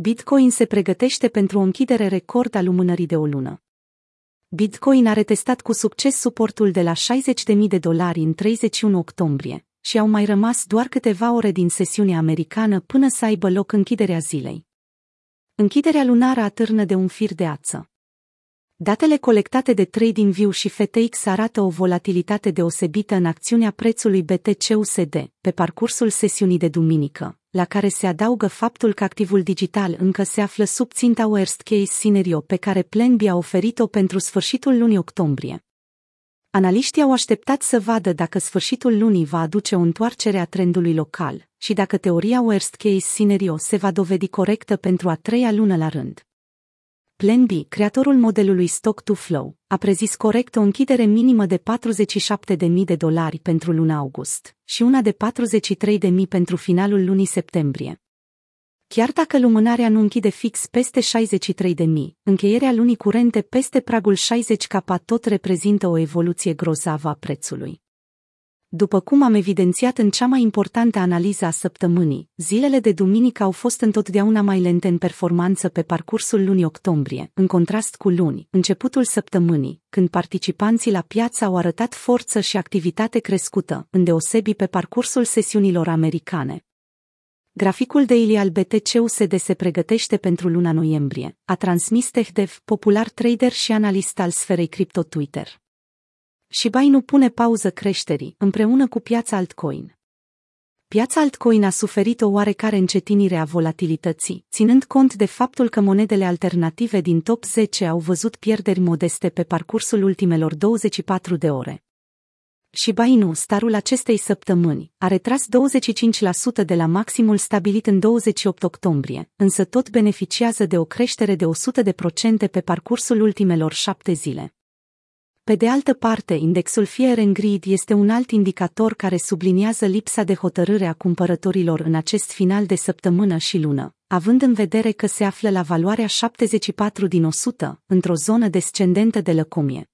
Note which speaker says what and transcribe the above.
Speaker 1: Bitcoin se pregătește pentru o închidere record a lumânării de o lună. Bitcoin a retestat cu succes suportul de la 60.000 de dolari în 31 octombrie și au mai rămas doar câteva ore din sesiunea americană până să aibă loc închiderea zilei. Închiderea lunară atârnă de un fir de ață. Datele colectate de TradingView și FTX arată o volatilitate deosebită în acțiunea prețului BTC-USD pe parcursul sesiunii de duminică, la care se adaugă faptul că activul digital încă se află sub ținta worst case scenario pe care Plan B a oferit-o pentru sfârșitul lunii octombrie. Analiștii au așteptat să vadă dacă sfârșitul lunii va aduce o întoarcere a trendului local și dacă teoria worst case scenario se va dovedi corectă pentru a treia lună la rând. Plan B, creatorul modelului Stock to Flow, a prezis corect o închidere minimă de 47.000 de dolari pentru luna august și una de 43.000 pentru finalul lunii septembrie. Chiar dacă lumânarea nu închide fix peste 63.000, încheierea lunii curente peste pragul 60 k tot reprezintă o evoluție grozavă a prețului. După cum am evidențiat în cea mai importantă analiză a săptămânii, zilele de duminică au fost întotdeauna mai lente în performanță pe parcursul lunii octombrie, în contrast cu luni, începutul săptămânii, când participanții la piață au arătat forță și activitate crescută, îndeosebi pe parcursul sesiunilor americane. Graficul daily al BTC-USD se pregătește pentru luna noiembrie, a transmis TechDev, popular trader și analist al sferei cripto Twitter. Shiba nu pune pauză creșterii, împreună cu piața altcoin. Piața altcoin a suferit o oarecare încetinire a volatilității, ținând cont de faptul că monedele alternative din top 10 au văzut pierderi modeste pe parcursul ultimelor 24 de ore. Shiba Inu, starul acestei săptămâni, a retras 25% de la maximul stabilit în 28 octombrie, însă tot beneficiază de o creștere de 100% pe parcursul ultimelor șapte zile. Pe de altă parte, indexul Fear and Greed este un alt indicator care subliniază lipsa de hotărâre a cumpărătorilor în acest final de săptămână și lună, având în vedere că se află la valoarea 74 din 100, într-o zonă descendentă de lăcomie.